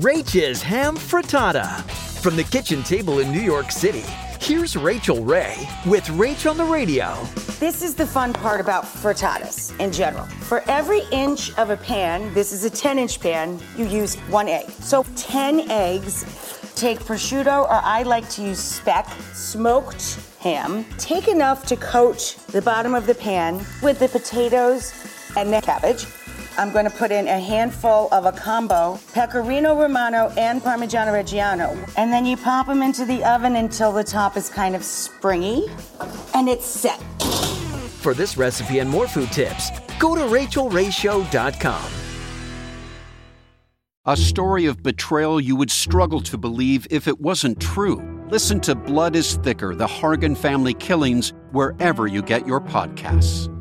Rachael's Ham Frittata. From the kitchen table in New York City, here's Rachael Ray with Rach on the Radio. This is the fun part about frittatas in general. For every inch of a pan, this is a 10 inch pan, you use one egg. So 10 eggs. Take prosciutto, or I like to use speck, smoked ham. Take enough to coat the bottom of the pan with the potatoes and the cabbage. I'm going to put in a handful of a combo, pecorino romano and parmigiano reggiano. And then you pop them into the oven until the top is kind of springy and it's set. For this recipe and more food tips, go to rachaelrayshow.com. A story of betrayal you would struggle to believe if it wasn't true. Listen to Blood is Thicker The Hargan Family Killings wherever you get your podcasts.